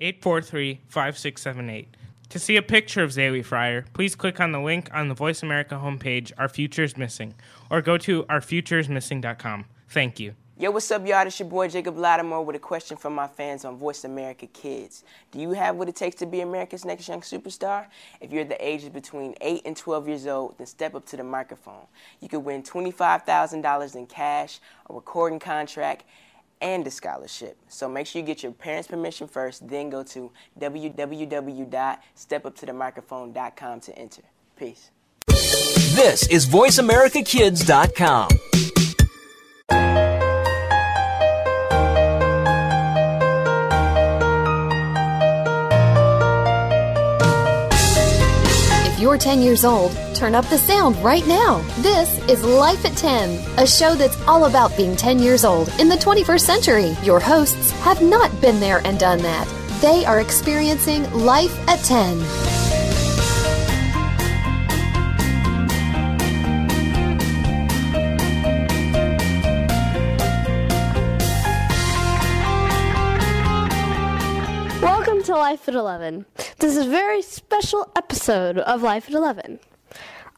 843 5678. To see a picture of Zaylee Fryer, please click on the link on the Voice America homepage, Our Future is Missing, or go to ourfutureismissing.com. Thank you. Yo, what's up, y'all? It's your boy Jacob Lattimore with a question from my fans on Voice America Kids. Do you have what it takes to be America's next young superstar? If you're the ages between 8 and 12 years old, then step up to the microphone. You could win $25,000 in cash, a recording contract, and a scholarship. So make sure you get your parents' permission first, then go to www.stepuptothemicrophone.com to enter. Peace. This is VoiceAmericaKids.com. you're 10 years old, turn up the sound right now. This is Life at 10, a show that's all about being 10 years old in the 21st century. Your hosts have not been there and done that. They are experiencing life at 10. Life at 11. This is a very special episode of Life at 11.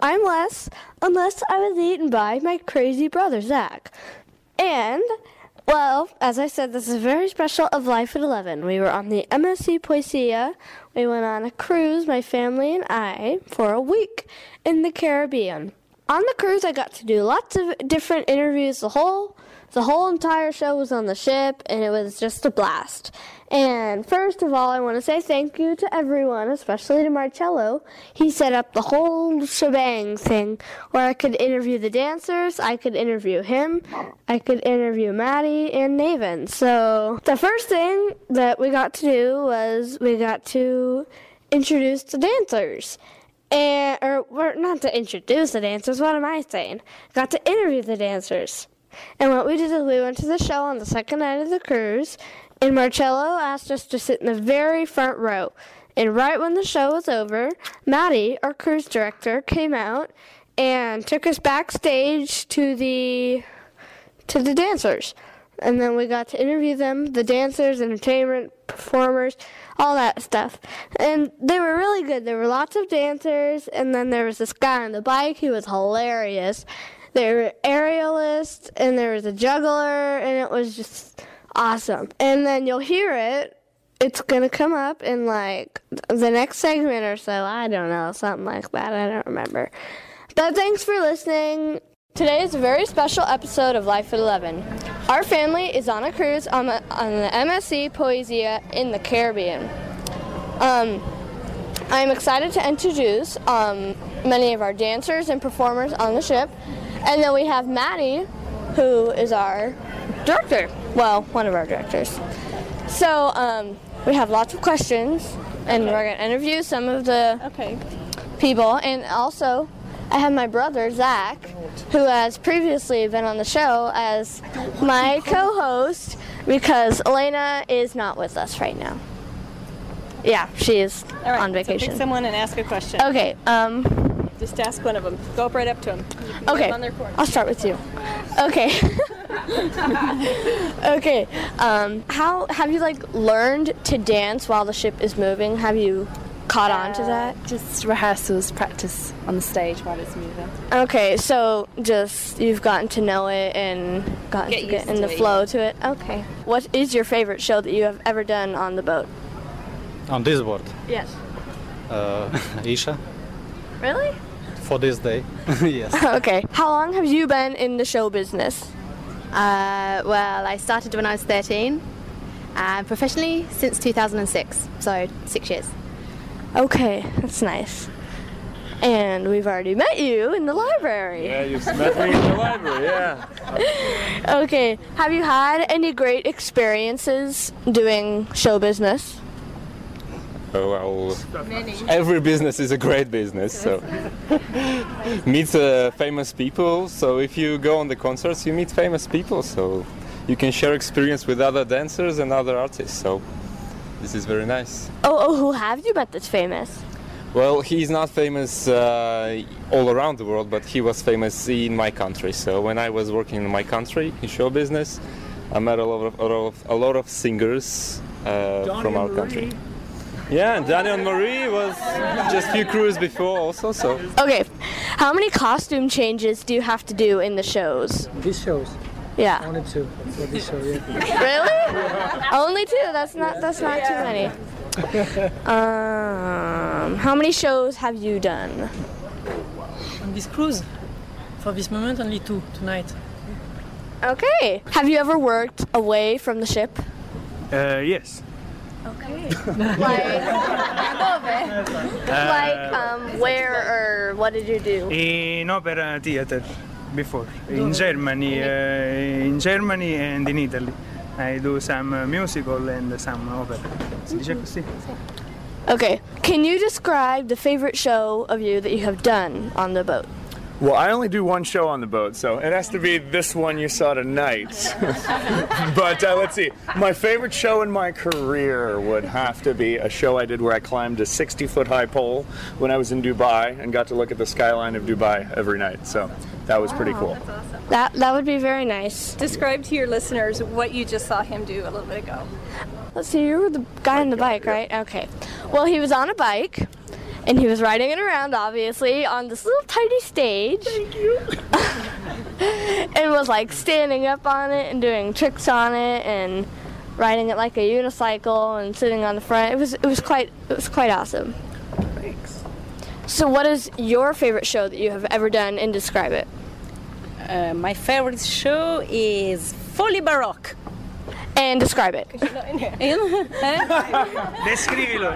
I'm Wes, unless I was eaten by my crazy brother, Zach. And, well, as I said, this is very special of Life at 11. We were on the MSC Poesia. We went on a cruise, my family and I, for a week in the Caribbean. On the cruise, I got to do lots of different interviews. The whole the whole entire show was on the ship, and it was just a blast. And first of all, I want to say thank you to everyone, especially to Marcello. He set up the whole shebang thing where I could interview the dancers, I could interview him, I could interview Maddy and Neven. So the first thing that we got to do was we got to introduce the dancers. And, or, or not to introduce the dancers, what am I saying? Got to interview the dancers. And what we did is we went to the show on the second night of the cruise, and Marcello asked us to sit in the very front row. And right when the show was over, Maddy, our cruise director, came out and took us backstage to the to the dancers. And then we got to interview them, the dancers, entertainment, performers, all that stuff. And they were really good. There were lots of dancers, and then there was this guy on the bike who was hilarious. There were aerialists, and there was a juggler, and it was just awesome. And then you'll hear it. It's gonna come up in like the next segment or so. I don't know, something like that. I don't remember. But thanks for listening. Today is a very special episode of Life at 11. Our family is on a cruise on the, on the MSC Poesia in the Caribbean. Um, I'm excited to introduce um, many of our dancers and performers on the ship. And then we have Maddy, who is our director. Well, one of our directors. So um, we have lots of questions, and we're going to interview some of the Okay. people. And also, I have my brother, Zach, who has previously been on the show as my co host because Elena is not with us right now. Yeah, she is All right. on So vacation. pick someone and ask a question. okay, um, Just ask one of them. Go up right up to them. okay. On their corner. I'll start with you. Okay. okay. Um, how have you like learned to dance while the ship is moving? Have you caught on to that? Just rehearsals, practice on the stage while it's moving. Okay, so just you've gotten to know it and gotten Get to get in to the it, flow yeah. to it. Okay. What is your favorite show that you have ever done on the boat? On this board, Yes. uh, Isha, Really? For this day. yes. okay. How long have you been in the show business? Uh, well, I started when I was 13, and professionally since 2006, so six years. Okay, that's nice. And we've already met you in the library. Yeah, you've met me in the library, yeah. Okay. Have you had any great experiences doing show business? So I'll, every business is a great business. So meet uh, famous people. So if you go on the concerts, you meet famous people. So you can share experience with other dancers and other artists. So this is very nice. Oh, oh, who have you met that's famous? Well, he's not famous uh, all around the world, but he was famous in my country. So when I was working in my country in show business, I met a lot of, a lot of, a lot of singers uh, from our country. Yeah, and Daniel Marie was just a few crews before also. So Okay, how many costume changes do you have to do in the shows? These shows. Yeah. Only two for this show. Yeah. Really? Only two. That's not. That's not too many. Um, how many shows have you done? On this cruise, for this moment, only two tonight. Okay. Have you ever worked away from the ship? Uh, yes. Okay. like, like um, where or what did you do? In opera theater before in Germany, uh, in Germany and in Italy. I do some uh, musical and some opera. Si dice così? Okay. Can you describe the favorite show of you that you have done on the boat? Well, I only do one show on the boat, so it has to be this one you saw tonight. but uh, let's see. My favorite show in my career would have to be a show I did where I climbed a 60 foot high pole when I was in Dubai and got to look at the skyline of Dubai every night. So that was pretty cool. That that would be very nice. Describe to your listeners what you just saw him do a little bit ago. Let's see, you were the guy on the bike, right? Okay. Well, he was on a bike, and he was riding it around, obviously, on this little tiny stage. Thank you. and was like standing up on it and doing tricks on it and riding it like a unicycle and sitting on the front. It was it was quite it was quite awesome. Thanks. So, what is your favorite show that you have ever done, and describe it? Uh, my favorite show is Folly Baroque. And describe it. Descrivilo.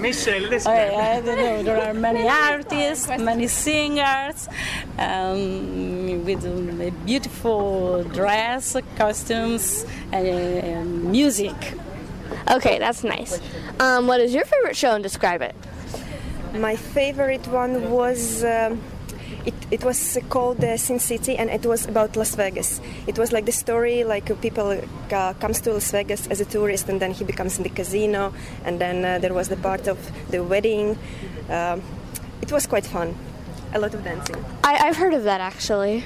Michelle, describe. I, I don't know. There are many artists, many singers, um, with um, a beautiful dress, costumes, and uh, music. Okay, that's nice. Um, what is your favorite show, and describe it? My favorite one was. Um, it, it was called uh, Sin City and it was about Las Vegas. It was like the story like uh, people uh, comes to Las Vegas as a tourist and then he becomes in the casino and then uh, there was the part of the wedding. Um, it was quite fun. A lot of dancing. I, I've heard of that actually.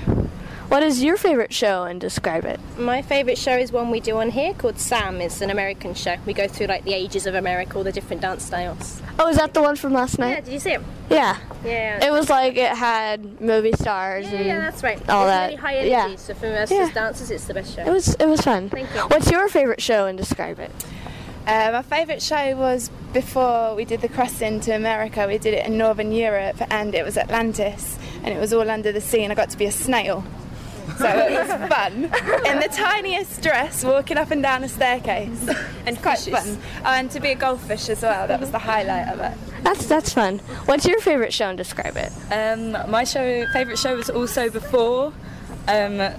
What is your favorite show, and describe it? My favourite show is one we do on here called Sam. It's an American show. We go through like the ages of America, all the different dance styles. Oh, is that the one from last night? Yeah, did you see it? Yeah. Yeah. It was like it had movie stars Yeah, and yeah, that's right. all it's that. really high energy. Yeah. So for us Yeah. as dancers, it's the best show. It was it was fun. Thank you. What's your favorite show, and describe it? Uh, my favourite show was before we did the crossing to America. We did it in Northern Europe, and it was Atlantis, and it was all under the sea, and I got to be a snail. So it was fun. In the tiniest dress, walking up and down a staircase. And quite fun. Oh, and to be a goldfish as well. That was the highlight of it. That's that's fun. What's your favorite show, and describe it? Um, my show favourite show was also before um,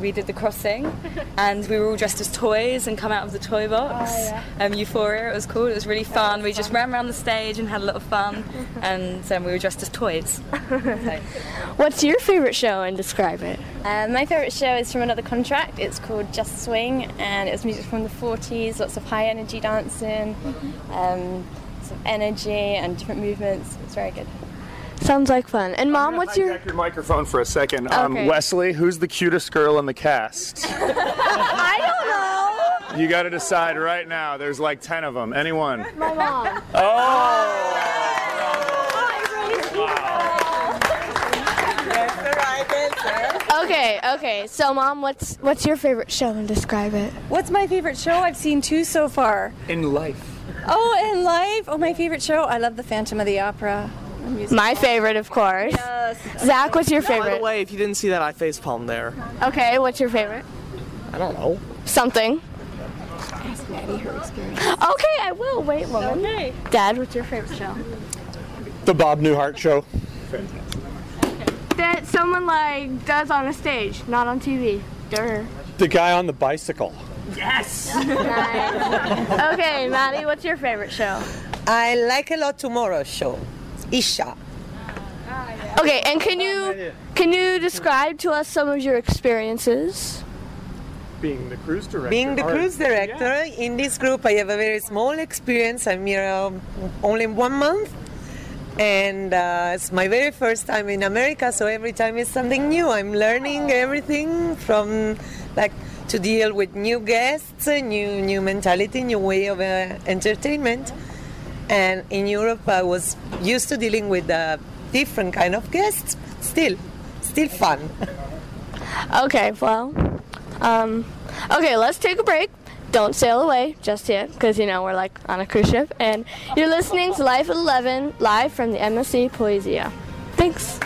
we did the crossing, and we were all dressed as toys and come out of the toy box. um, Euphoria, it was cool. It was really fun. We just ran around the stage and had a lot of fun, and um, we were dressed as toys. What's your favorite show, and describe it? Uh, my favourite show is from another contract. It's called Just Swing, and it was music from the 40s, lots of high energy dancing, um, some energy and different movements. It's very good. Sounds like fun. And mom, what's your? Hijack your microphone for a second. Um, Wesley, who's the cutest girl in the cast? I don't know. You got to decide right now. There's like 10 of them. Anyone? My mom. Oh! Okay, okay. So, mom, what's what's your favorite show, and describe it? What's my favorite show? I've seen two so far. In life. Oh, in life? Oh, my favorite show? I love The Phantom of the Opera. My favorite, of course. Yes. Zach, what's your favorite? By the way, if you didn't see that, I face palmed there. Okay, what's your favorite? I don't know. Something. Ask Maddy her experience. Okay, I will. Wait, woman. Okay. Dad, what's your favorite show? The Bob Newhart Show. That someone like does on a stage, not on TV. Durr. The guy on the bicycle. Yes. okay, Maddy, what's your favorite show? I like a lot tomorrow's show. Isha. Okay, and can you can you describe to us some of your experiences? Being the cruise director. Being the cruise director in this group, I have a very small experience. I'm here um, only one month, and uh, it's my very first time in America. So every time is something new. I'm learning everything from like to deal with new guests, new new mentality, new way of uh, entertainment. And in Europe, I was used to dealing with uh, different kind of guests. Still, still fun. Okay, well, um, okay, let's take a break. Don't sail away just yet, because you know we're like on a cruise ship, and you're listening to Life at 11 live from the MSC Poesia. Thanks.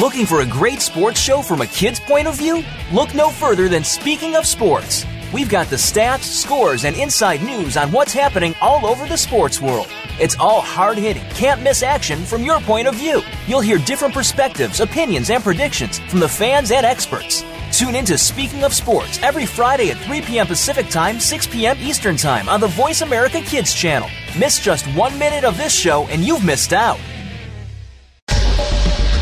Looking for a great sports show from a kid's point of view? Look no further than Speaking of Sports. We've got the stats, scores, and inside news on what's happening all over the sports world. It's all hard hitting, can't miss action from your point of view. You'll hear different perspectives, opinions, and predictions from the fans and experts. Tune into Speaking of Sports every Friday at 3 p.m. Pacific Time, 6 p.m. Eastern Time on the Voice America Kids channel. Miss just one minute of this show and you've missed out.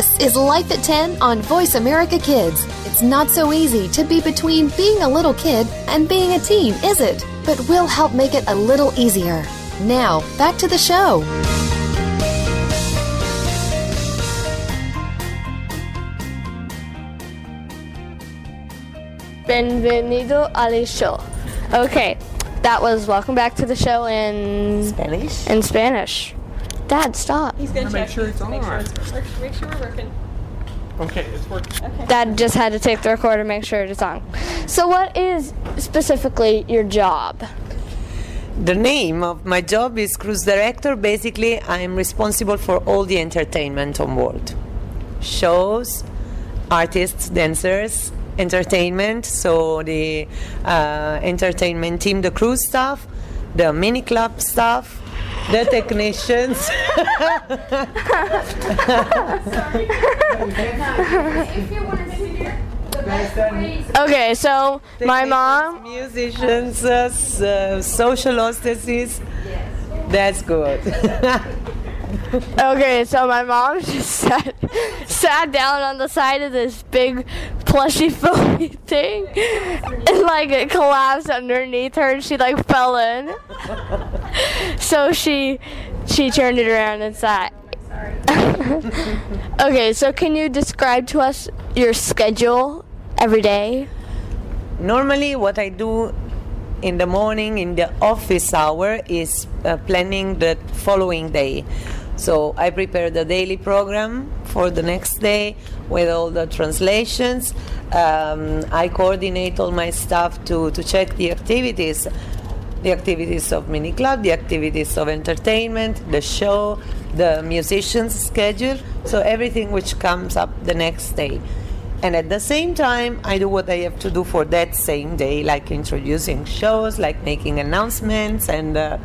This is Life at 10 on Voice America Kids. It's not so easy to be between being a little kid and being a teen, is it? But we'll help make it a little easier. Now, back to the show. Bienvenido al show. Okay, that was welcome back to the show in Spanish. In Spanish. Dad, stop. He's gonna Wanna make sure it's Make sure, on. it's, make sure we're working. Okay, it's working. Dad just had to take the recorder, make sure it's on. So, what is specifically your job? The name of my job is cruise director. Basically, I'm responsible for all the entertainment on board shows, artists, dancers, entertainment. So, the uh, entertainment team, the cruise staff, the mini club staff, the technicians. Okay, so my mom. musicians, uh, uh, social hostesses. That's good. Okay, so my mom just sat sat down on the side of this big plushy foamy thing, and like it collapsed underneath her, and she like fell in. So she she turned it around and sat. okay, so can you describe to us your schedule every day? Normally, what I do in the morning in the office hour is uh, planning the following day. So I prepare the daily program for the next day with all the translations. Um, I coordinate all my staff to, to check the activities the activities of mini club, the activities of entertainment, the show, the musicians' schedule, so everything which comes up the next day. And at the same time, I do what I have to do for that same day, like introducing shows, like making announcements, and uh,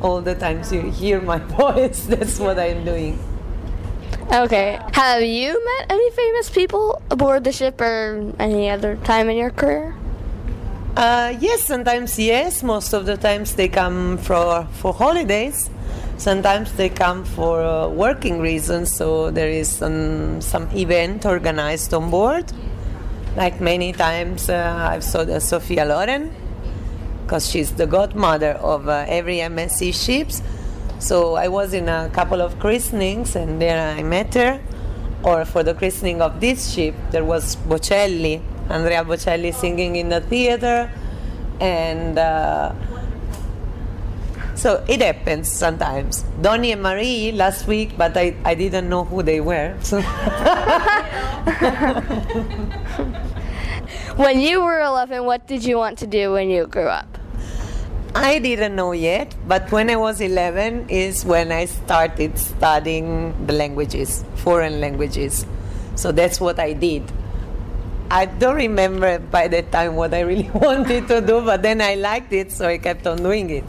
all the times you hear my voice, that's what I'm doing. Okay, have you met any famous people aboard the ship or any other time in your career? Uh, yes, sometimes yes. Most of the times they come for for holidays. Sometimes they come for uh, working reasons. So there is some some event organized on board. Like many times, uh, I've saw the Sophia Loren because she's the godmother of uh, every MSC ships. So I was in a couple of christenings, and there I met her. Or for the christening of this ship, there was Bocelli, Andrea Bocelli singing in the theater. and uh, so it happens sometimes. Donnie and Marie last week, but I, I didn't know who they were. So When you were 11, what did you want to do when you grew up? I didn't know yet, but when I was 11 is when I started studying the languages, foreign languages. So that's what I did. I don't remember by that time what I really wanted to do, but then I liked it, so I kept on doing it.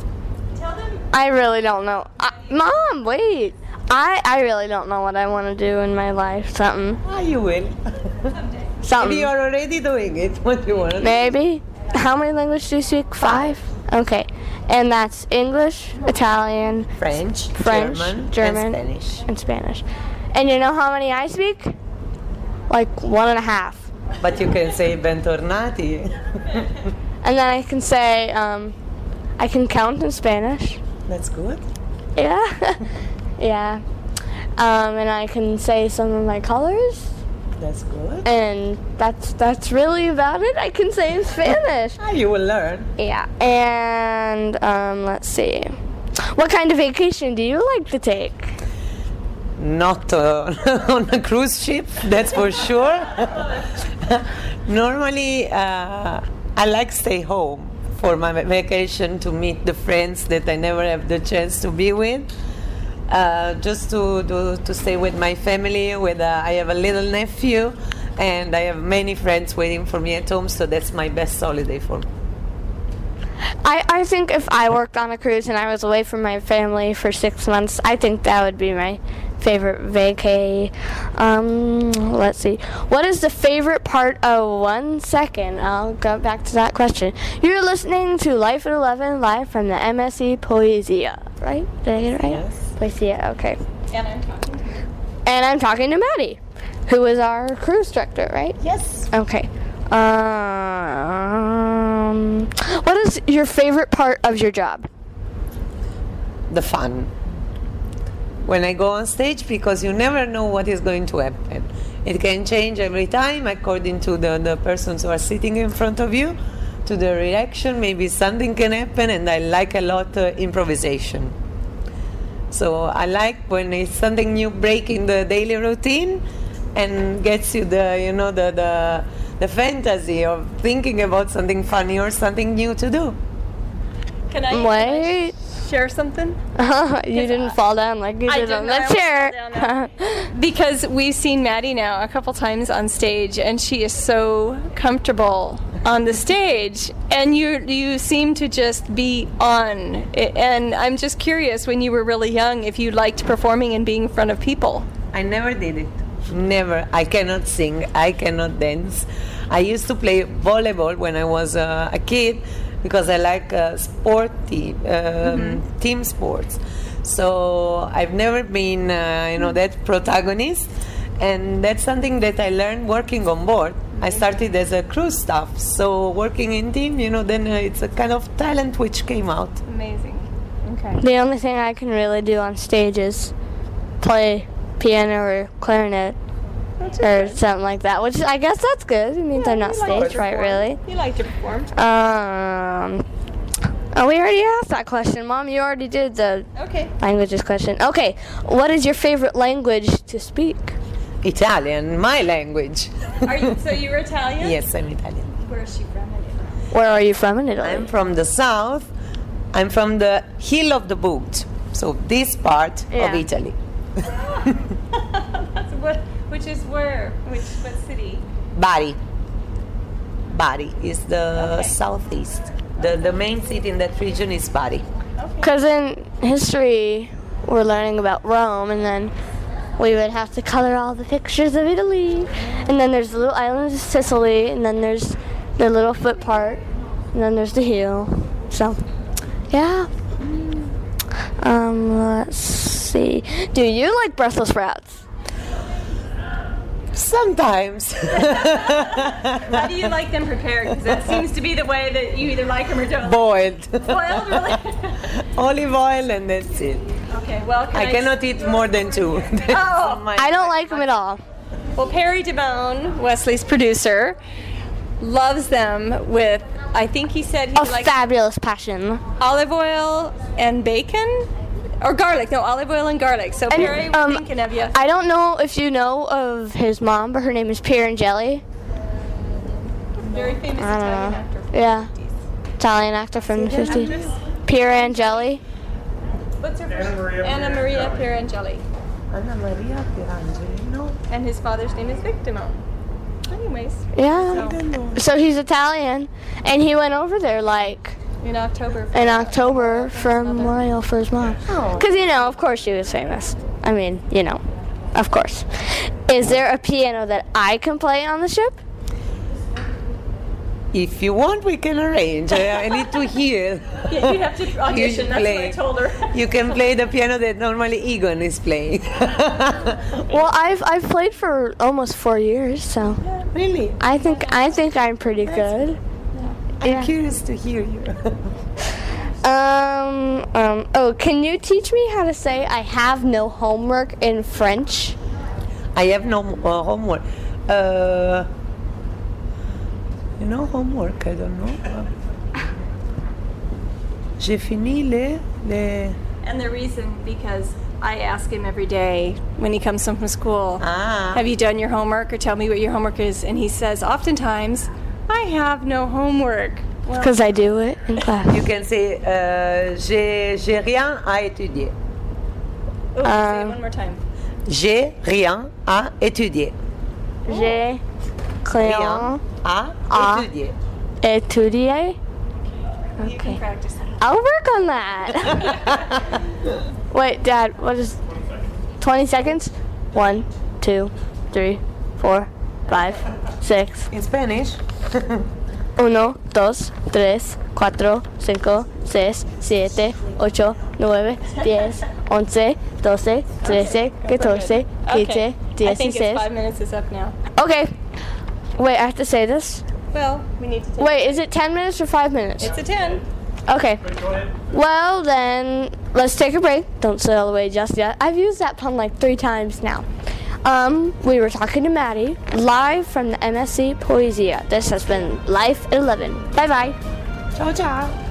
I really don't know. I, Mom, wait. I, I really don't know what I want to do in my life. Something. Ah, you will. Something. Maybe you're already doing it. What do you want? Maybe. How many languages do you speak? Five. Okay. And that's English, Italian, French, French, German, and German, Spanish. and Spanish. And you know how many I speak? Like one and a half. But you can say bentornati. And then I can say, um, I can count in Spanish. That's good. Yeah. yeah. Um, and I can say some of my colors. That's good. And that's that's really about it. I can say in Spanish. Ah, you will learn. Yeah. And um, let's see. What kind of vacation do you like to take? Not uh, on a cruise ship, that's for sure. Normally, uh, I like stay home for my vacation to meet the friends that I never have the chance to be with. Uh, just to, to, to stay with my family. With uh, I have a little nephew, and I have many friends waiting for me at home. So that's my best holiday for me. I, I think if I worked on a cruise and I was away from my family for six months, I think that would be my favorite vacay. Um, let's see. What is the favorite part of one second? I'll go back to that question. You're listening to Life at 11 live from the MSC Poesia, right? Did I get it right? Yes. Poesia, okay. And I'm talking. And I'm talking to Maddy, who is our cruise director, right? Yes. Okay. Um, what is your favorite part of your job? the fun. When I go on stage, because you never know what is going to happen. It can change every time according to the, the persons who are sitting in front of you, to the reaction. Maybe something can happen, and I like a lot uh, improvisation. So I like when it's something new breaking the daily routine and gets you the you know the the, the fantasy of thinking about something funny or something new to do. Can I, Wait. share something? you didn't fall down like you I did didn't, on I the chair. because we've seen Maddy now a couple times on stage, and she is so comfortable on the stage, and you you seem to just be on. I- And I'm just curious, when you were really young, if you liked performing and being in front of people. I never did it. Never. I cannot sing. I cannot dance. I used to play volleyball when I was uh, a kid because I like uh, sporty um, team sports. So I've never been, uh, you know, that protagonist, and that's something that I learned working on board. I started as a crew staff, so working in team, you know, then uh, it's a kind of talent which came out. Amazing. Okay. The only thing I can really do on stage is play piano or clarinet or something like that, which I guess that's good. It means I'm not you like to stage right, really. You like to perform. Um, oh, we already asked that question, Mom. You already did the Okay. languages question. Okay, what is your favorite language to speak? Italian, my language. Are you, so you're Italian? yes, I'm Italian. Where is she from? Italy. Where are you from in Italy? I'm from the south. I'm from the hill of the boot. So this part of Italy. That's what, which is where? Which what city? Bari. Bari is the southeast. The, the main city in that region is Bari. Because in history, we're learning about Rome, and then we would have to color all the pictures of Italy. And then there's the little island of Sicily, and then there's the little foot part, and then there's the heel. So, yeah. Um, let's see. Do you like Brussels sprouts? Sometimes. How do you like them prepared? Because that seems to be the way that you either like them or don't. Boiled. Boiled, really? Olive oil and that's it. Okay, well, can I I, cannot eat more than two. Oh, I don't like them at all. Well, Perry Damone, Wesley's producer, loves them with. I think he said he A likes fabulous passion. olive oil and bacon, or garlic. No, olive oil and garlic. So And, Perry, um, thinking of you. I don't know if you know of his mom, but her name is Pier Angeli. Very famous I Italian don't actor. know. Yeah. Italian actor from the 50s. Pier Angeli. What's her first? Anna Maria Pierangeli. Anna Maria Pierangeli, no? And his father's name is Vic Damone. Anyways. Yeah. So he's Italian, and he went over there like In October. in October for a memorial for his mom. Oh. Because, you know, of course she was famous. I mean, you know, of course. Is there a piano that I can play on the ship? If you want, we can arrange. I, I need to hear. Yeah, you have to audition. That's what I told her. You can play the piano that normally Egon is playing. Well, I've I've played for almost four years, so really, I think I think I'm pretty good. I'm curious to hear you. Um, um, oh, can you teach me how to say I have no homework in French? I have no uh, homework. Uh, you know, homework, I don't know. J'ai fini les, les... And the reason because I ask him every day when he comes home from school, Ah. have you done your homework or tell me what your homework is? And he says oftentimes, I have no homework. Well, Because I do it in class. You can say euh, j'ai j'ai rien à étudier. oh, say it Um, one more time. J'ai rien à étudier. J'ai crayon à à étudier. étudier. You can practice that. I'll work on that. Wait, Dad, what is 20 seconds? One, two, three, four, five, six. In Spanish? Uno, dos, tres, cuatro, cinco, seis, siete, ocho, nueve, diez, once, doce, trece, catorce, Okay. quince, I think dieciséis. five minutes is up now. Okay. Wait, I have to say this? Well, we need to take Wait, is it 10 minutes or 5 minutes? It's a 10. Okay. Well, then, let's take a break. Don't sail away just yet. I've used that pun like three times now. Um, we were talking to Maddy live from the MSC Poesia. This has been Life at 11. Bye bye. Ciao, ciao.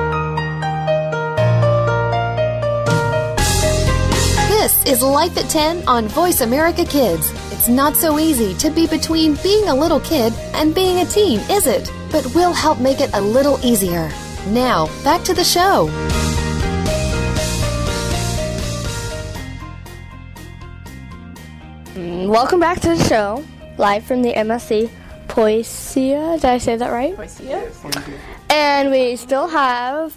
This is Life at 10 on Voice America Kids. It's not so easy to be between being a little kid and being a teen, is it? But we'll help make it a little easier. Now, back to the show. Mm, Welcome back to the show, live from the MSC Poesia. Did I say that right? Poesia. And we still have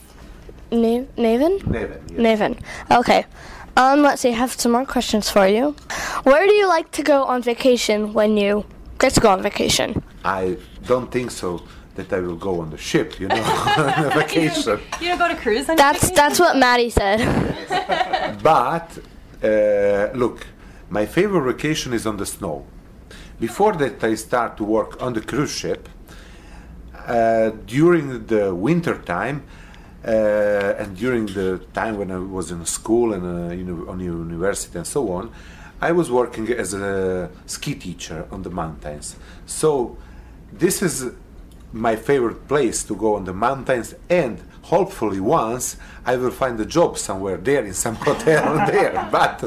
Na- Neven? Neven, Neven. Okay. Um, let's see, I have some more questions for you. Where do you like to go on vacation when you get to go on vacation? I don't think so that I will go on the ship, you know, on a vacation. You don't go to cruise on That's that's what Maddy said. But uh, look, my favorite vacation is on the snow. Before that, I start to work on the cruise ship. Uh, during the winter time, uh, and during the time when I was in school and uh, uni- on university and so on, I was working as a ski teacher on the mountains. So this is my favorite place to go on the mountains and hopefully once I will find a job somewhere there in some hotel there but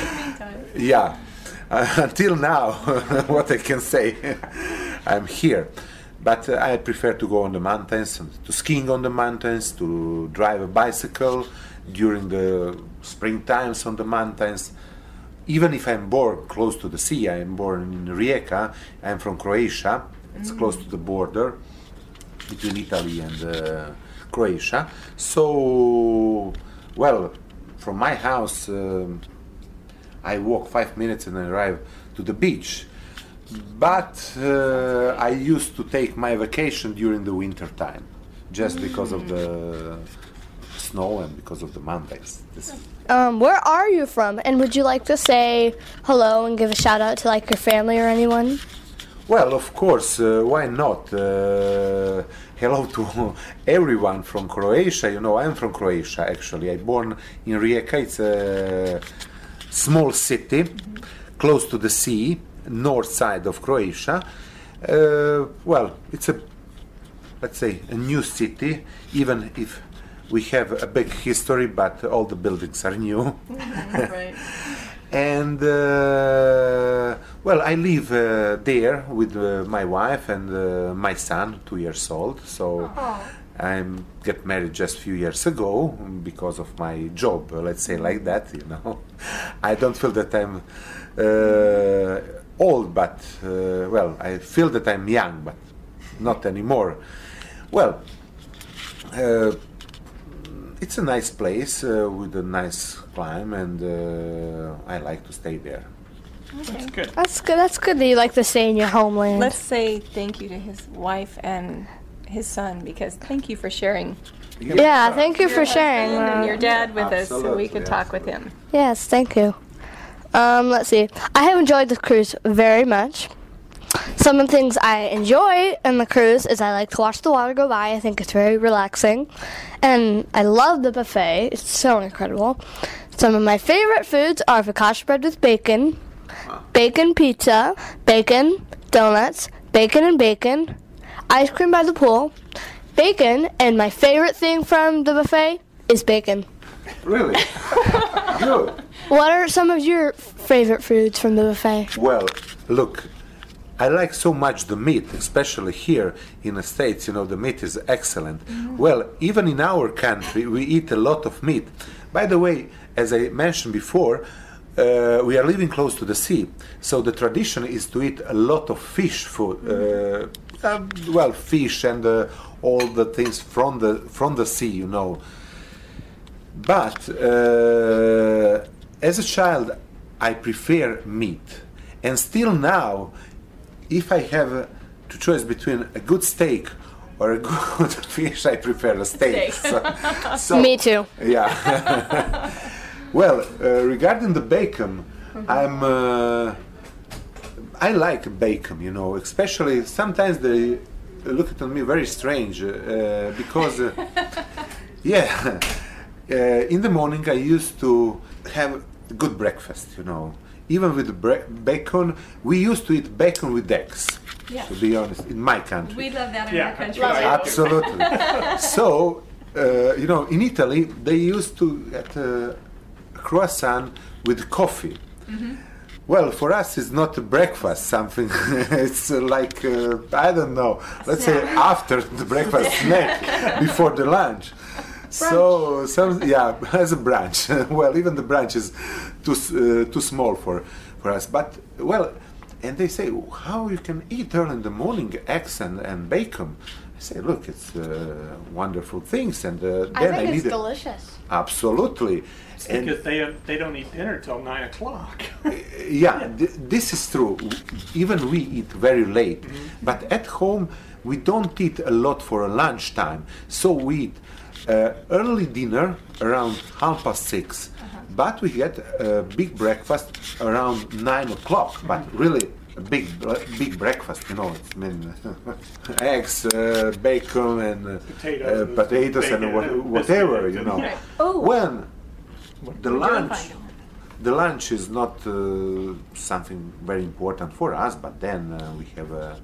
yeah uh, until now, what I can say, I'm here. But uh, I prefer to go on the mountains, to skiing on the mountains, to drive a bicycle during the spring times on the mountains. Even if I'm born close to the sea, I'm born in Rijeka. I'm from Croatia. It's close to the border between Italy and uh, Croatia. So, well, from my house, um, I walk five minutes and I arrive to the beach. But uh, I used to take my vacation during the winter time, just because of the snow and because of the mountains. Um, where are you from? And would you like to say hello and give a shout out to like your family or anyone? Well, of course, uh, why not? Uh, hello to everyone from Croatia. You know, I'm from Croatia actually. I born in Rijeka. It's a small city close to the sea, north side of Croatia. Uh, well, it's a let's say a new city, even if we have a big history, but all the buildings are new. right. and uh, well, I live uh, there with uh, my wife and uh, my son, two years old. So I get married just a few years ago because of my job. Let's say like that. You know, I don't feel that I'm uh, old, but uh, well, I feel that I'm young, but not anymore. Well. Uh, it's a nice place uh, with a nice climb, and uh, I like to stay there. That's good. That's good. That's good that you like to stay in your homeland. Let's say thank you to his wife and his son because thank you for sharing. Yeah, thank you for sharing. and your dad with us so we Absolutely, could talk with him. Yes, thank you. Um, let's see. I have enjoyed the cruise very much. Some of the things I enjoy in the cruise is I like to watch the water go by. I think it's very relaxing. And I love the buffet. It's so incredible. Some of my favorite foods are focaccia bread with bacon, bacon pizza, bacon, donuts, bacon and bacon, ice cream by the pool, bacon, and my favorite thing from the buffet is bacon. Really? Good. What are some of your favorite foods from the buffet? Well, look, I like so much the meat, especially here in the States. You know, the meat is excellent. Well, even in our country, we eat a lot of meat. By the way, as I mentioned before, uh, we are living close to the sea, so the tradition is to eat a lot of fish food. Uh, uh, well, fish and uh, all the things from the from the sea, you know. But uh, as a child, I prefer meat, and still now, if I have to choose between a good steak or a good fish, I prefer a steak. So, so- Me too. Yeah. well, uh, regarding the bacon, I'm. Uh, I like bacon, you know, especially sometimes they look at me very strange uh, because, uh, yeah, uh, in the morning I used to have good breakfast, you know. Even with bre- bacon, we used to eat bacon with eggs. Yeah. To be honest, in my country. We love that in Yeah, our country. Absolutely. so, uh, you know, in Italy, they used to get a croissant with coffee. Well, for us, it's not a breakfast. Something. it's uh, like uh, I don't know. Let's say after the breakfast snack, before the lunch. So, some yeah, as a branch well, even the branch is too uh, too small for for us. But well, and they say how you can eat early in the morning eggs and, and bacon. I say, look, it's uh, wonderful things, and uh, then I, need a- delicious. absolutely. It's And- because they they don't eat dinner till nine o'clock. yeah, th- this is true. Even we eat very late, but at home we don't eat a lot for a lunchtime. So we eat uh, early dinner around half past 6 but we get a big breakfast around nine o'clock. But really. A big, big breakfast, you know. It's, I mean, eggs, uh, bacon, and uh, Potatoes, uh, potatoes, and bacon, what, and whatever, biscuits, you know. Right. Oh. When the lunch the lunch is not uh, something very important for us, but then uh, we have a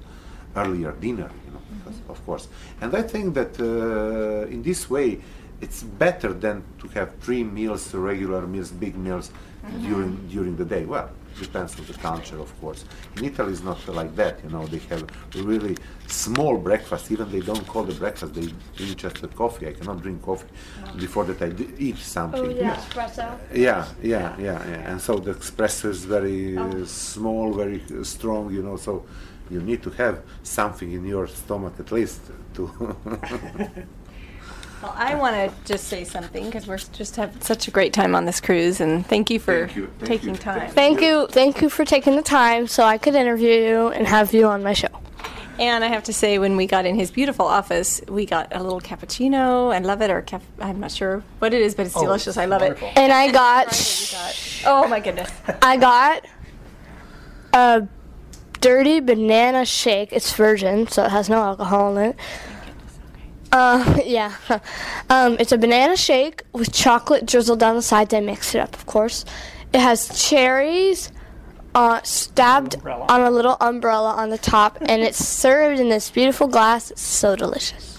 earlier dinner, you know, because, of course. And I think that uh, in this way, it's better than to have three meals, regular meals, big meals during during the day. Well, depends on the culture, of course. In Italy, it's not like that. You know, they have really small breakfast. Even they don't call the breakfast; they drink just the coffee. I cannot drink coffee before that I d- eat something. Oh yeah, espresso. Yeah, yeah, yeah, yeah. And so the espresso is very uh, small, very strong, you know, so you need to have something in your stomach at least to. Well, I want to just say something because we're just having such a great time on this cruise, and thank you for Thank you, thank taking you. time. Thank you, thank you for taking the time so I could interview you and have you on my show. And I have to say, when we got in his beautiful office, we got a little cappuccino. I love it, or caf- I'm not sure what it is, but it's Oh, delicious. I love it. And I got, Oh my goodness! I got a dirty banana shake. It's virgin, so it has no alcohol in it. Uh, yeah. Um, it's a banana shake with chocolate drizzled down the sides. I mixed it up, of course. It has cherries uh, stabbed on a little umbrella on the top, and it's served in this beautiful glass. It's so delicious.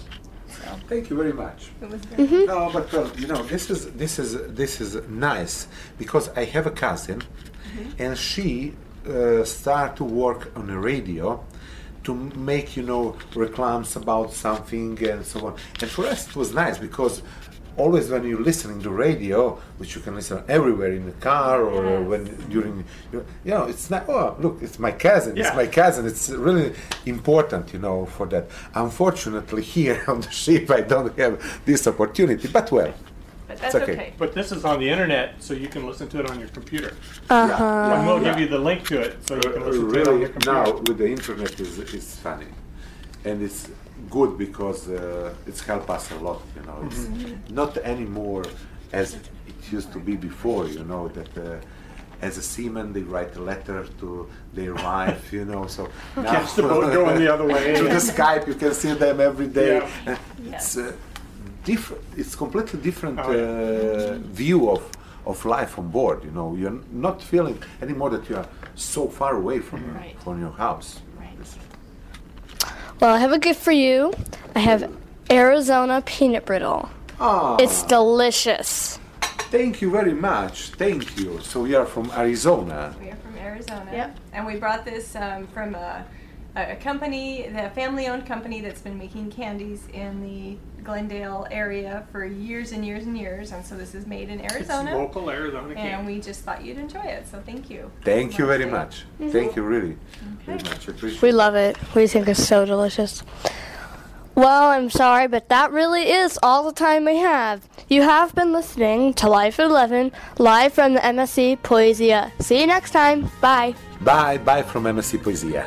Thank you very much. Mhm. No, but well, you know, this is this is this is nice because I have a cousin, and she uh, start to work on the radio to make you know reclams about something and so on. And for us, it was nice because always when you're listening to radio, which you can listen everywhere in the car or when during, you know, it's not. Oh, look, it's my cousin. Yeah. It's my cousin. It's really important, you know, for that. Unfortunately, here on the ship, I don't have this opportunity. But well, it's okay. But this is on the internet, so you can listen to it on your computer. Uh-huh. And we'll Yeah. give you the link to it, so you can listen to it on your computer. now with the internet is is funny, and it's good because uh, it's helped us a lot. You know, it's Mhm. not anymore as it used to be before. You know that. Uh, as a seaman, they write a letter to their wife, you know. So now Catch the boat going the other way. through the Skype, you can see them every day. Yeah. And It's uh, different. It's completely different Oh, yeah. uh, view of of life on board. You know, you're not feeling anymore that you are so far away from your, from your house. It's- Well, I have a gift for you. I have Arizona peanut brittle. Ah. It's delicious. Thank you very much. Thank you. So we are from Arizona. We are from Arizona. Yep. And we brought this um, from a, a company, the family-owned company that's been making candies in the Glendale area for years and years and years. And so this is made in Arizona. It's local Arizona And candy. we just thought you'd enjoy it. So thank you. Thank you very Thank- much. Mhm. Thank you really very much. Appreciate We love it. We think it's so delicious. Well, I'm sorry, but that really is all the time we have. You have been listening to Life at 11, live from the MSC Poesia. See you next time. Bye. Bye, bye from MSC Poesia.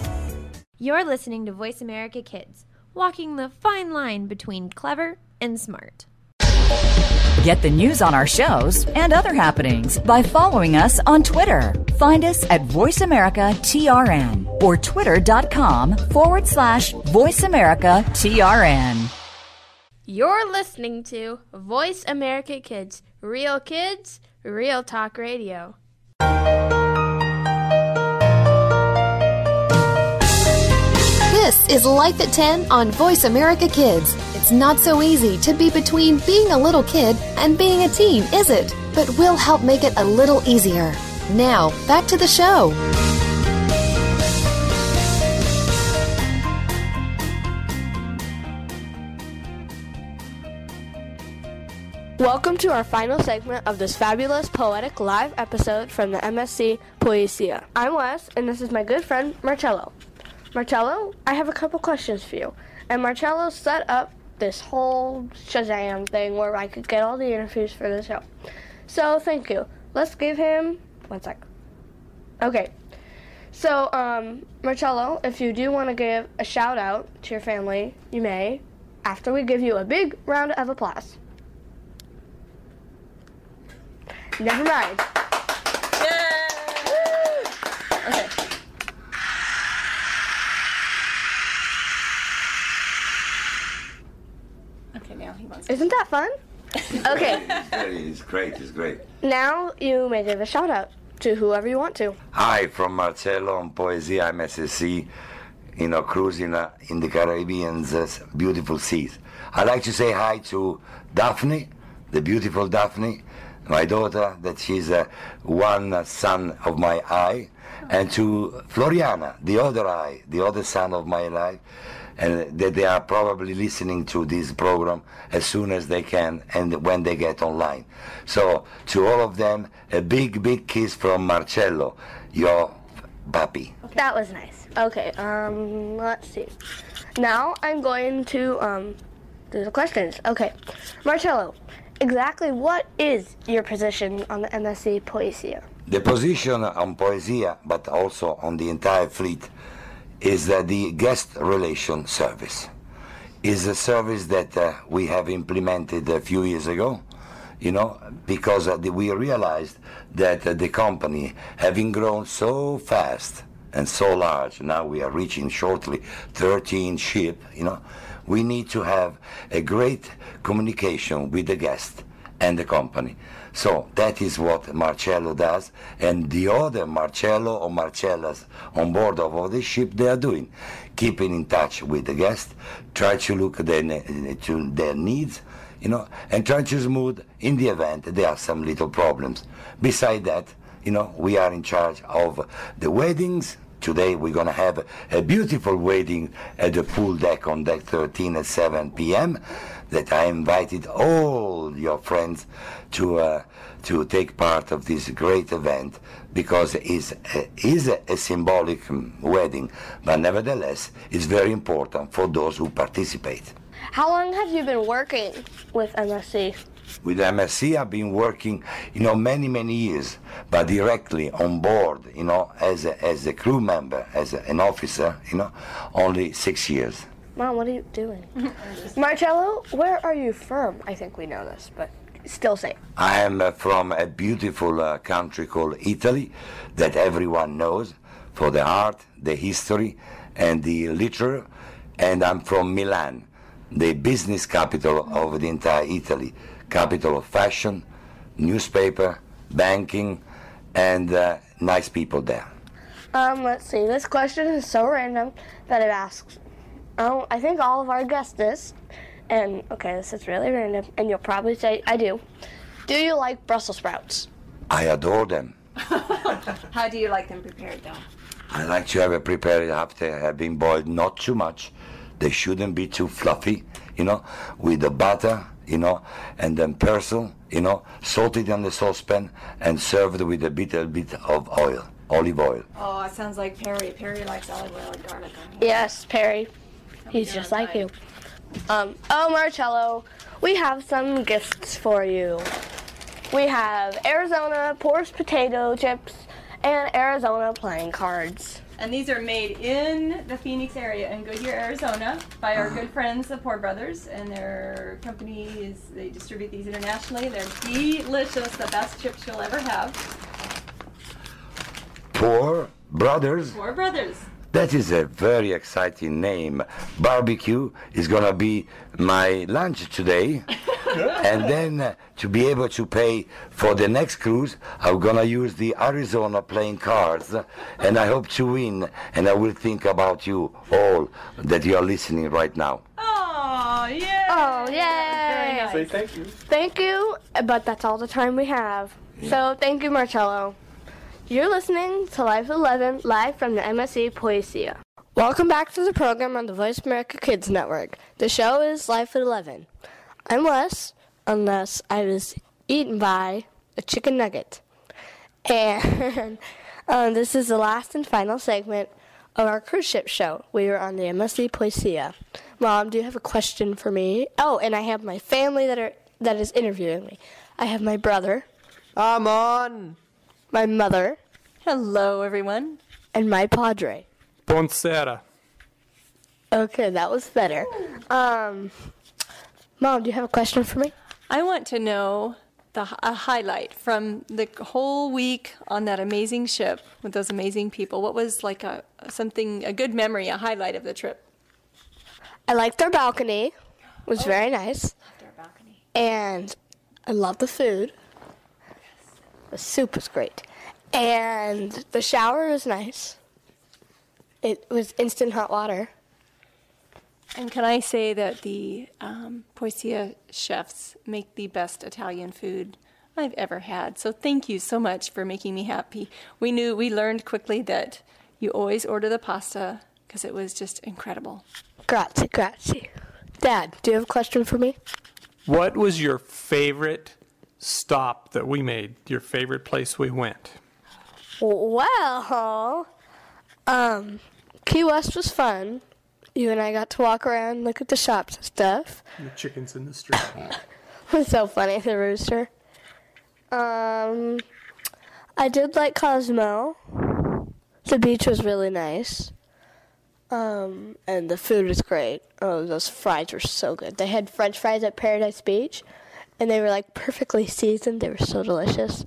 You're listening to Voice America Kids, walking the fine line between clever and smart. Get the news on our shows and other happenings by following us on Twitter. Find us at VoiceAmericaTRN or twitter.com forward slash VoiceAmericaTRN. You're listening to Voice America Kids, real kids, real talk radio. This is Life at 10 on Voice America Kids. It's not so easy to be between being a little kid and being a teen, is it? But we'll help make it a little easier. Now, back to the show. Welcome to our final segment of this fabulous poetic live episode from the MSC Poesia. I'm Wes, and this is my good friend Marcello. Marcello, I have a couple questions for you. And Marcello set up this whole Shazam thing where I could get all the interviews for the show. So thank you. Let's give him one sec. Okay. So, um, Marcello, if you do want to give a shout out to your family, you may after we give you a big round of applause. Never mind. Okay. Okay, now he wants. Isn't that fun? Okay. It's, great, it's great. now you may give a shout out to whoever you want to. Hi, from Marcello on Poesia MSC, you know, cruising uh, in the Caribbean's uh, beautiful seas. I'd like to say hi to Daphne, the beautiful Daphne, my daughter, that she's uh, one uh, son of my eye, and to Floriana, the other eye, the other son of my life, and that they are probably listening to this program as soon as they can and when they get online. So to all of them, a big, big kiss from Marcello, your papi. That was nice. Okay, um, let's see. Now I'm going to um, do the questions. Okay, Marcello, exactly what is your position on the MSC Poesia? The position on Poesia, but also on the entire fleet, is the guest relation service. Is a service that uh, we have implemented a few years ago, you know, because uh, we realized that uh, the company, having grown so fast and so large, now we are reaching shortly 13 ship, you know, we need to have a great communication with the guest and the company. So that is what Marcello does, and the other Marcello or Marcellas on board of all the ship they are doing, keeping in touch with the guests, try to look their, eh, to their needs, you know, and try to smooth in the event there are some little problems. Beside that, you know, we are in charge of the weddings. Today we're going to have a beautiful wedding at the pool deck on deck 13 at 7 p.m. That I invited all your friends to uh, to take part of this great event because it is a, is a, symbolic um, wedding, but nevertheless it's very important for those who participate. How long have you been working with MSC? With MSC, I've been working, you know, many, many years, but directly on board, you know, as a, as a crew member, as a, an officer, you know, only six years. Mom, what are you doing? Marcello, where are you from? I think we know this, but still say. I am uh, from a beautiful uh, country called Italy that everyone knows for the art, the history, and the literature. And I'm from Milan, the business capital of the entire Italy, capital of fashion, newspaper, banking, and uh, nice people there. Um, let's see. This question is so random that it asks. Oh, I think all of our guests this. And okay, this is really random, and you'll probably say I do. Do you like Brussels sprouts? I adore them. How do you like them prepared, though? I like to have it prepared after having boiled, not too much. They shouldn't be too fluffy, you know, with the butter, you know, and then persil, you know, salted on the saucepan and served with a little bit of oil, olive oil. Oh, it sounds like Perry. Perry likes olive oil and garlic. Yes, Perry. He's just like you. Um, oh, Marcello, we have some gifts for you. We have Arizona Poore's potato chips and Arizona playing cards. And these are made in the Phoenix area in Goodyear, Arizona, by our ah. good friends, the Poore Brothers, and their company is they distribute these internationally. They're delicious, the best chips you'll ever have. Poore brothers. Poore Brothers. That is a very exciting name. Barbecue is gonna be my lunch today. and then uh, to be able to pay for the next cruise, I'm gonna use the Arizona playing cards, and I hope to win. And I will think about you all that you are listening right now. Oh, yeah. Oh, yay! Say thank you. Thank you, but that's all the time we have. So thank you, Marcello. You're listening to Life 11, live from the MSC Poesia. Welcome back to the program on the Voice America Kids Network. The show is Life at 11. I'm Wes, unless I was eaten by a chicken nugget. And um, this is the last and final segment of our cruise ship show. We are on the MSC Poesia. Mom, do you have a question for me? Oh, and I have my family that are that is interviewing me. I have my brother. I'm on. My mother. Hello, everyone. and my padre. Buonasera. Okay, that was better. Um, Mom, do you have a question for me? I want to know the a highlight from the whole week on that amazing ship with those amazing people. What was like a something a good memory, a highlight of the trip? I liked our balcony. It was very nice. And I loved the food. Yes. The soup was great. And the shower was nice. It was instant hot water. And can I say that the um, Poesia chefs make the best Italian food I've ever had. So thank you so much for making me happy. We knew, we learned quickly that you always order the pasta because it was just incredible. Grazie, grazie. Dad, do you have a question for me? What was your favorite stop that we made? Your favorite place we went? Well, um, Key West was fun. You and I got to walk around, look at the shops and stuff. The chickens in the street. It was so funny, the rooster. Um, I did like Cozumel. The beach was really nice. Um, and the food was great. Oh, those fries were so good. They had French fries at Paradise Beach, and they were like perfectly seasoned. They were so delicious.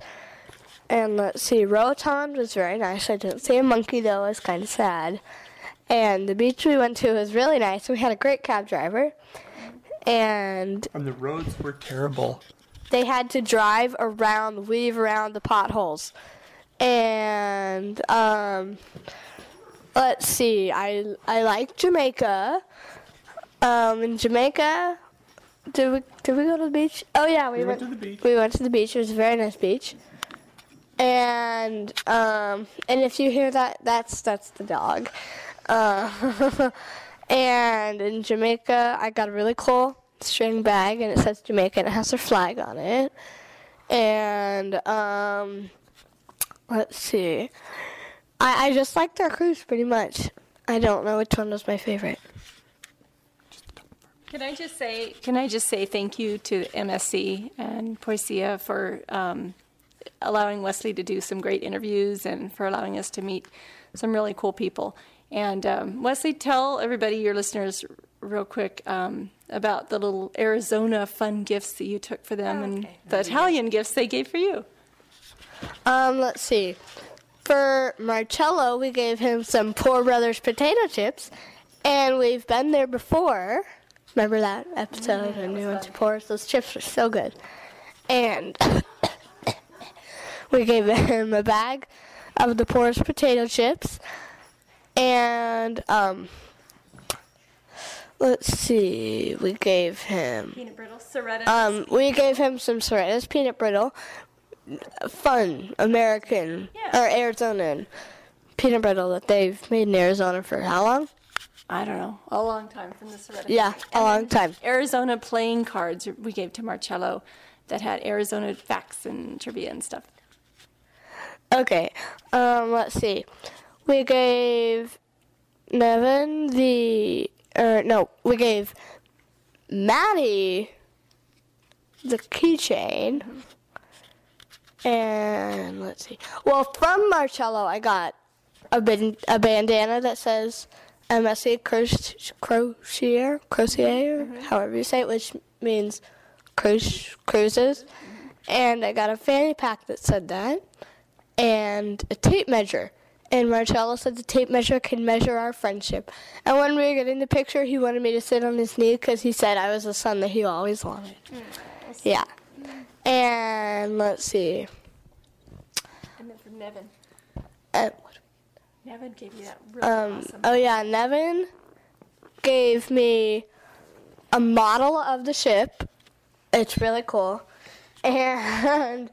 And let's see, Roatan was very nice. I didn't see a monkey though. I was kind of sad. And the beach we went to was really nice. We had a great cab driver, and And the roads were terrible. they had to drive around, weave around the potholes. And um, let's see, I I like Jamaica. Um, in Jamaica, did we did we go to the beach? Oh yeah, we, We went to the beach. We went to the beach. It was a very nice beach. And um, and if you hear that, that's that's the dog. Uh, and in Jamaica, I got a really cool string bag, and it says Jamaica, and it has their flag on it. And um, let's see, I I just liked our cruise pretty much. I don't know which one was my favorite. Can I just say? Can I just say thank you to MSC and Poesia for um, allowing Wesley to do some great interviews and for allowing us to meet some really cool people. And um, Wesley, tell everybody, your listeners, real quick um, about the little Arizona fun gifts that you took for them and the Italian gifts they gave for you. Um, let's see. For Marcello, we gave him some Poore Brothers potato chips, and we've been there before. Remember that episode? and we went to Poore's. Those chips were so good. And we gave him a bag of the Poore's potato chips, and um, let's see, we gave him Peanut brittle, Cerreta. um, we gave him some Cerreta's peanut brittle, fun American or Arizonan peanut brittle that they've made in Arizona for how long? I don't know, a long time from the Cerreta. Yeah, a long time. Arizona playing cards we gave to Marcello that had Arizona facts and trivia and stuff. Okay, um, let's see. We gave Neven the, or no, we gave Maddy the keychain. And let's see. Well, from Marcello, I got a, a bandana that says MSC Crociere, Crociere, however you say it, which means cruise, cruises. And I got a fanny pack that said that, and a tape measure. And Marcello said the tape measure can measure our friendship. And when we were getting the picture, he wanted me to sit on his knee because he said I was the son that he always wanted. Yeah. And let's see. And then from Neven. Uh, Neven gave you that really Um, awesome. oh yeah, Neven gave me a model of the ship. It's really cool, and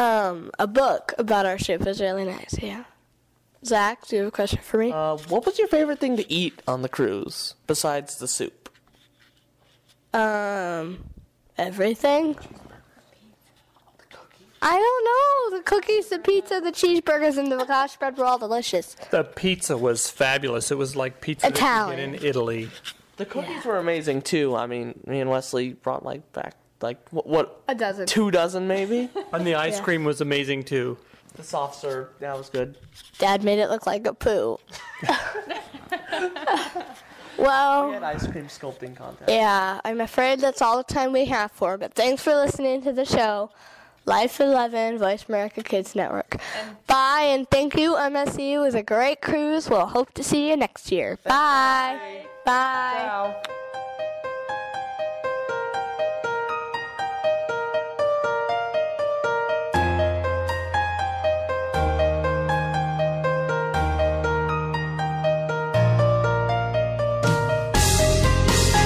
um, a book about our ship is really nice. Yeah. Zach, do you have a question for me? Uh, what was your favorite thing to eat on the cruise besides the soup? Um, everything. I don't know. The cookies, the pizza, the cheeseburgers, and the gosh bread were all delicious. The pizza was fabulous. It was like pizza that you Italian. get in Italy. The cookies were amazing too. I mean, me and Wesley brought like back like what, what A dozen. two dozen maybe. And the ice Yeah. cream was amazing too. The soft serve. That was good. Dad made it look like a poo. well, We had ice cream sculpting contest. yeah, I'm afraid that's all the time we have for. But thanks for listening to the show, Life 11, Voice America Kids Network. Bye, and thank you, MSC. It was a great cruise. We'll hope to see you next year. Bye. Bye.